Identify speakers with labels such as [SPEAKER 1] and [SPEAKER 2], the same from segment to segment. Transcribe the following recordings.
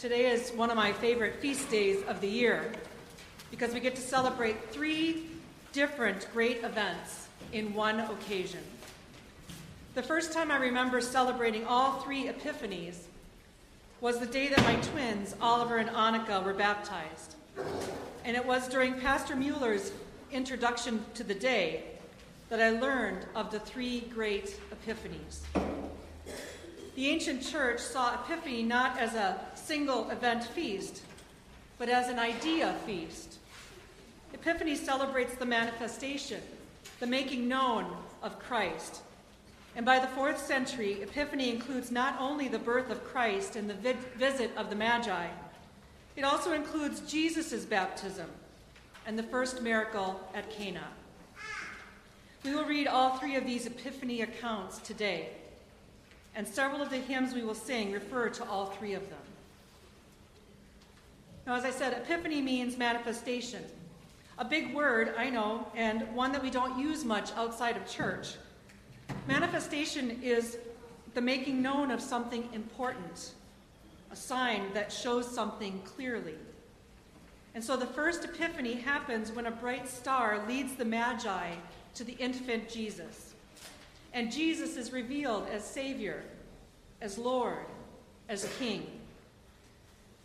[SPEAKER 1] Today is one of my favorite feast days of the year because we get to celebrate three different great events in one occasion. The first time I remember celebrating all three Epiphanies was the day that my twins, Oliver and Annika, were baptized. And it was during Pastor Mueller's introduction to the day that I learned of the three great Epiphanies. The ancient church saw Epiphany not as a single event feast, but as an idea feast. Epiphany celebrates the manifestation, the making known of Christ. And by the fourth century, Epiphany includes not only the birth of Christ and the vi- visit of the Magi, it also includes Jesus' baptism and the first miracle at Cana. We will read all three of these Epiphany accounts today, and several of the hymns we will sing refer to all three of them. Now, as I said, Epiphany means manifestation. A big word, I know, and one that we don't use much outside of church. Manifestation is the making known of something important, a sign that shows something clearly. And so the first epiphany happens when a bright star leads the Magi to the infant Jesus. And Jesus is revealed as Savior, as Lord, as King.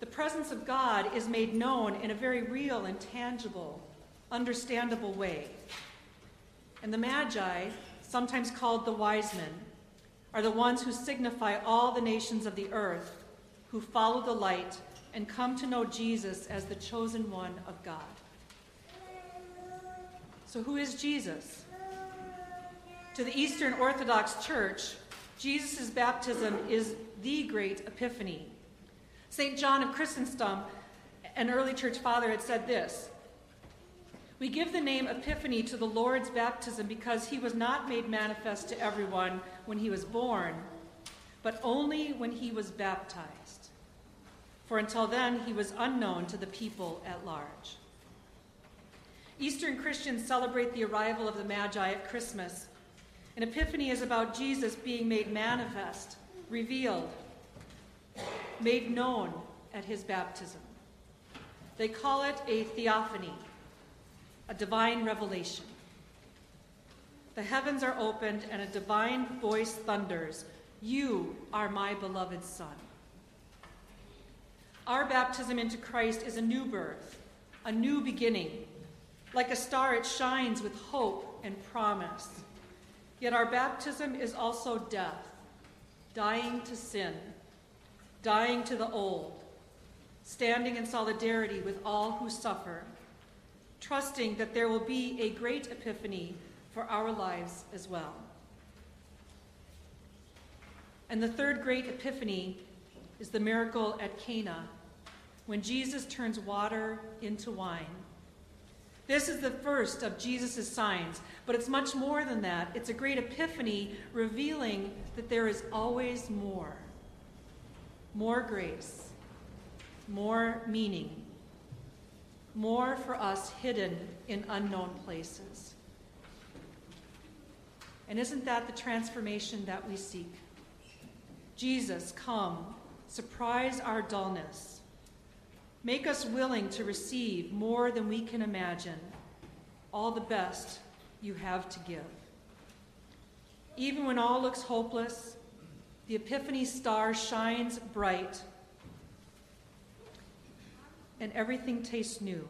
[SPEAKER 1] The presence of God is made known in a very real and tangible, understandable way. And the Magi, sometimes called the wise men, are the ones who signify all the nations of the earth who follow the light and come to know Jesus as the chosen one of God. So, who is Jesus? To the Eastern Orthodox Church, Jesus' baptism is the great epiphany. St. John of Chrysostom, an early church father, had said this We give the name Epiphany to the Lord's baptism because he was not made manifest to everyone when he was born, but only when he was baptized. For until then, he was unknown to the people at large. Eastern Christians celebrate the arrival of the Magi at Christmas. An epiphany is about Jesus being made manifest, revealed, made known at his baptism. They call it a theophany, a divine revelation. The heavens are opened, and a divine voice thunders You are my beloved Son. Our baptism into Christ is a new birth, a new beginning. Like a star, it shines with hope and promise. Yet our baptism is also death, dying to sin, dying to the old, standing in solidarity with all who suffer, trusting that there will be a great epiphany for our lives as well. And the third great epiphany is the miracle at Cana, when Jesus turns water into wine. This is the first of Jesus' signs, but it's much more than that. It's a great epiphany revealing that there is always more more grace, more meaning, more for us hidden in unknown places. And isn't that the transformation that we seek? Jesus, come, surprise our dullness. Make us willing to receive more than we can imagine, all the best you have to give. Even when all looks hopeless, the Epiphany star shines bright, and everything tastes new.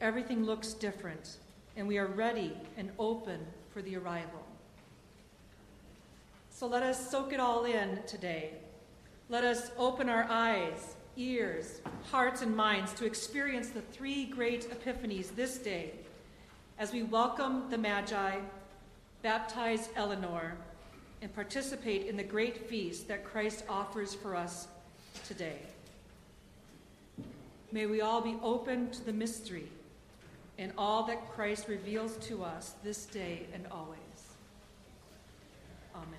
[SPEAKER 1] Everything looks different, and we are ready and open for the arrival. So let us soak it all in today. Let us open our eyes, ears, hearts, and minds to experience the three great epiphanies this day as we welcome the Magi, baptize Eleanor, and participate in the great feast that Christ offers for us today. May we all be open to the mystery and all that Christ reveals to us this day and always. Amen.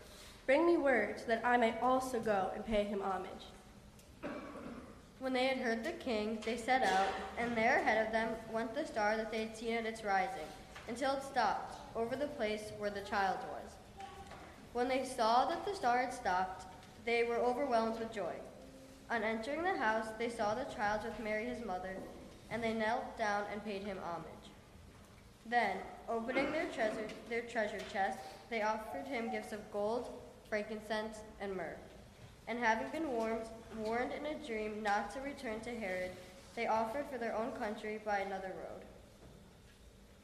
[SPEAKER 2] Bring me word so that I may also go and pay him homage.
[SPEAKER 3] When they had heard the king, they set out, and there ahead of them went the star that they had seen at its rising, until it stopped over the place where the child was. When they saw that the star had stopped, they were overwhelmed with joy. On entering the house, they saw the child with Mary his mother, and they knelt down and paid him homage. Then, opening their treasure, their treasure chest, they offered him gifts of gold, frankincense, and myrrh. And having been warned, warned in a dream not to return to Herod, they offered for their own country by another road.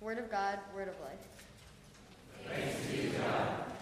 [SPEAKER 3] Word of God, word of life.
[SPEAKER 4] Thanks be God.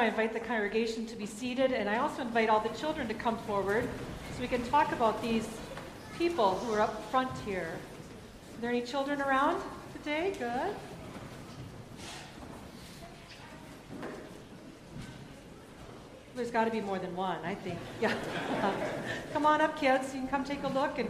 [SPEAKER 1] Invite the congregation to be seated, and I also invite all the children to come forward so we can talk about these people who are up front here. Are there any children around today? Good. There's got to be more than one, I think. Yeah. come on up, kids. You can come take a look and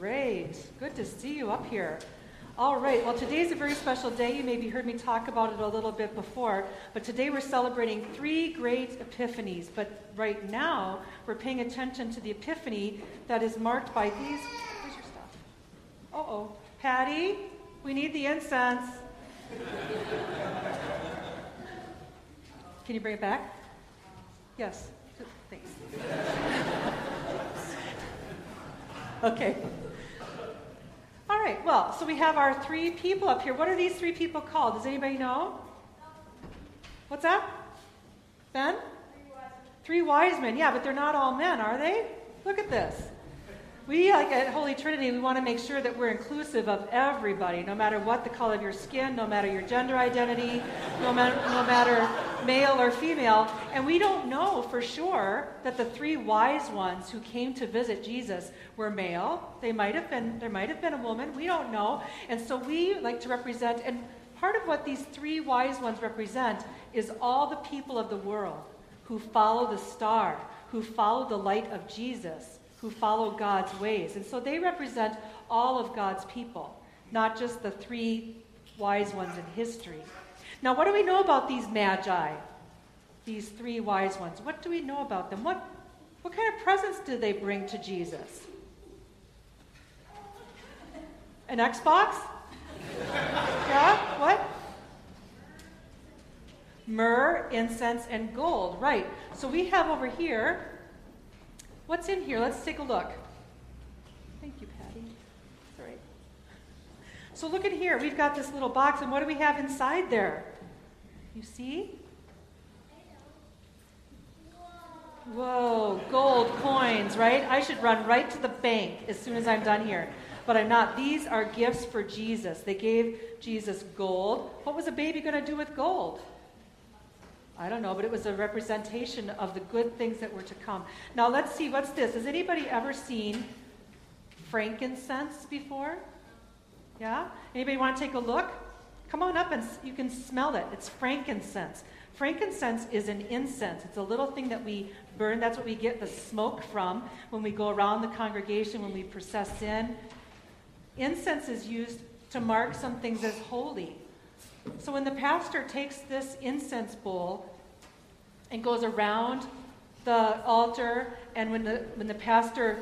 [SPEAKER 1] Great. Good to see you up here. All right. Well, today's a very special day. You maybe heard me talk about it a little bit before, but today we're celebrating three great epiphanies. But right now, we're paying attention to the epiphany that is marked by these. Where's your stuff? Uh oh. Patty, we need the incense. Can you bring it back? Yes. Thanks. okay. All right, well, so we have our three people up here. What are these three people called? Does anybody know? What's that? Ben? Three wise, men. Yeah, but they're not all men, are they? Look at this. We, like at Holy Trinity, we want to make sure that we're inclusive of everybody, no matter what the color of your skin, no matter your gender identity, no, ma- no matter male or female. And we don't know for sure that the three wise ones who came to visit Jesus were male. They might have been, there might have been a woman. We don't know. And so we like to represent, and part of what these three wise ones represent is all the people of the world who follow the star, who follow the light of Jesus who follow God's ways. And so they represent all of God's people, not just the three wise ones in history. Now, what do we know about these magi? These three wise ones. What do we know about them? What, what kind of presents did they bring to Jesus? An Xbox? yeah? What? Myrrh, incense, and gold. Right. So we have over here What's in here? Let's take a look. Thank you, Patty. Right. So look at here. We've got this little box, and what do we have inside there? You see? Whoa, gold coins, right? I should run right to the bank as soon as I'm done here. But I'm not. These are gifts for Jesus. They gave Jesus gold. What was a baby going to do with gold? I don't know, but it was a representation of the good things that were to come. Now let's see, what's this? Has anybody ever seen frankincense before? Yeah? Anybody want to take a look? Come on up and you can smell it. It's frankincense. Frankincense is an incense. It's a little thing that we burn. That's what we get the smoke from when we go around the congregation, when we process in. Incense is used to mark some things as holy. So when the pastor takes this incense bowl and goes around the altar, and when the, when the pastor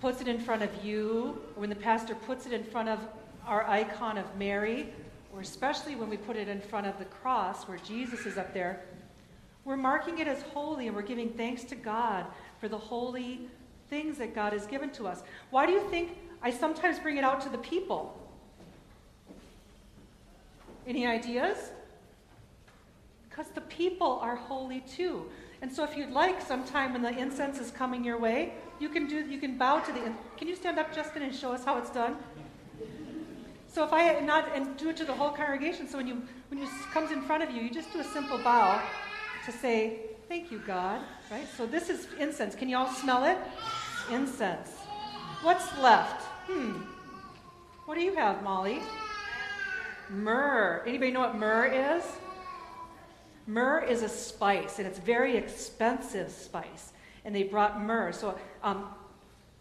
[SPEAKER 1] puts it in front of you, or when the pastor puts it in front of our icon of Mary, or especially when we put it in front of the cross where Jesus is up there, we're marking it as holy and we're giving thanks to God for the holy things that God has given to us. Why do you think I sometimes bring it out to the people? Any ideas? Because the people are holy too. And so if you'd like, sometime when the incense is coming your way, you can do you can bow to the can you stand up, Justin, and show us how it's done? So if I not and do it to the whole congregation, so when you when you comes in front of you, you just do a simple bow to say, Thank you, God. Right? So this is incense. Can you all smell it? Incense. What's left? Hmm. What do you have, Molly? Myrrh. Anybody know what myrrh is? Myrrh is a spice, and it's very expensive spice. And they brought myrrh. So um,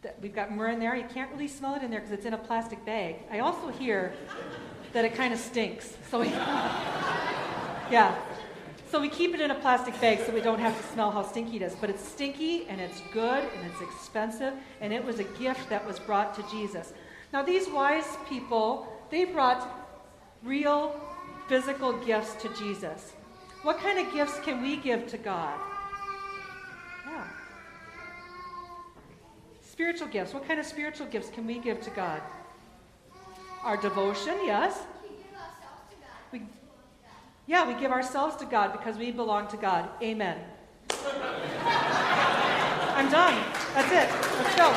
[SPEAKER 1] th- we've got myrrh in there. You can't really smell it in there because it's in a plastic bag. I also hear that it kind of stinks. So we, yeah. So we keep it in a plastic bag so we don't have to smell how stinky it is. But it's stinky and it's good and it's expensive, and it was a gift that was brought to Jesus. Now these wise people, they brought real physical gifts to Jesus. What kind of gifts can we give to God? Yeah. Spiritual gifts. What kind of spiritual gifts can we give to God? Our devotion, yes. We, yeah, we give ourselves to God because we belong to God. Amen. I'm done. That's it. Let's go.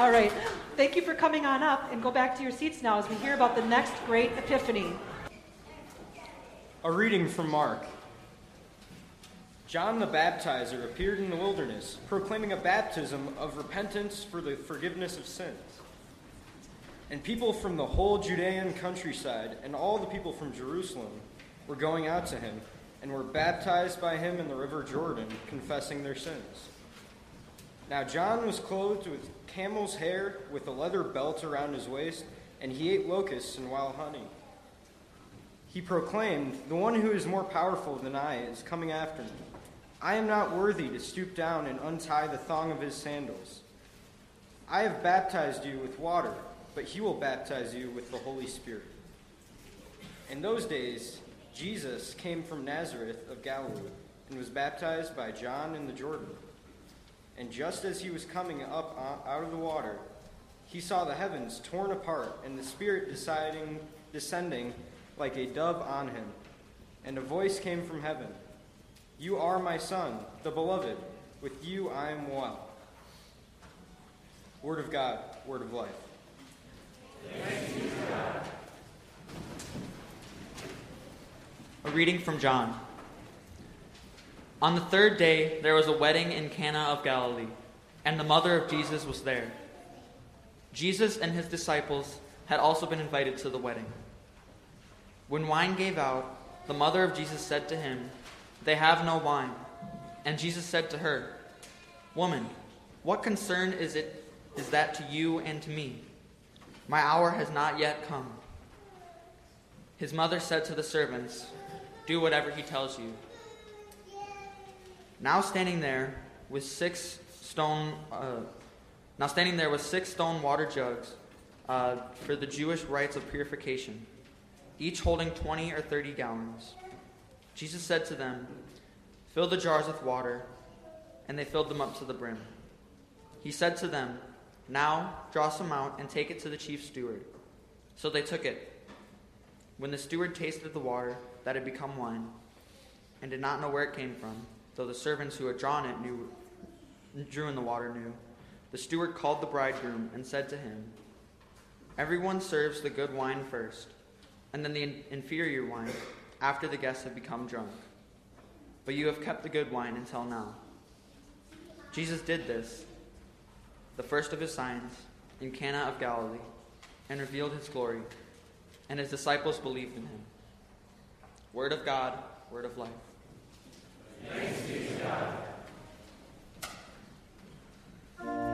[SPEAKER 1] All right. Thank you for coming on up and go back to your seats now as we hear about the next great epiphany.
[SPEAKER 4] A reading from Mark. John the Baptizer appeared in the wilderness, proclaiming a baptism of repentance for the forgiveness of sins. And people from the whole Judean countryside and all the people from Jerusalem were going out to him and were baptized by him in the river Jordan, confessing their sins. Now John was clothed with camel's hair, with a leather belt around his waist, and he ate locusts and wild honey. He proclaimed, The one who is more powerful than I is coming after me. I am not worthy to stoop down and untie the thong of his sandals. I have baptized you with water, but he will baptize you with the Holy Spirit. In those days, Jesus came from Nazareth of Galilee and was baptized by John in the Jordan. And just as he was coming up uh, out of the water, he saw the heavens torn apart and the Spirit deciding, descending like a dove on him. And a voice came from heaven You are my Son, the Beloved. With you I am well. Word of God, word of life.
[SPEAKER 5] A reading from John. On the third day, there was a wedding in Cana of Galilee, and the mother of Jesus was there. Jesus and his disciples had also been invited to the wedding. When wine gave out, the mother of Jesus said to him, They have no wine. And Jesus said to her, Woman, what concern is it is that to you and to me? My hour has not yet come. His mother said to the servants, Do whatever he tells you. Now standing there with six stone, uh, now standing there with six stone water jugs uh, for the Jewish rites of purification, each holding twenty or thirty gallons. Jesus said to them, Fill the jars with water, and they filled them up to the brim. He said to them, Now draw some out and take it to the chief steward. So they took it. When the steward tasted the water that had become wine, and did not know where it came from, though the servants who had drawn it knew, drew in the water knew. The steward called the bridegroom and said to him, Everyone serves the good wine first, and then the inferior wine after the guests have become drunk. But you have kept the good wine until now. Jesus did this, the first of his signs, in Cana of Galilee, and revealed his glory, and his disciples believed in him. Word of God, word of life.
[SPEAKER 6] Thanks be to God.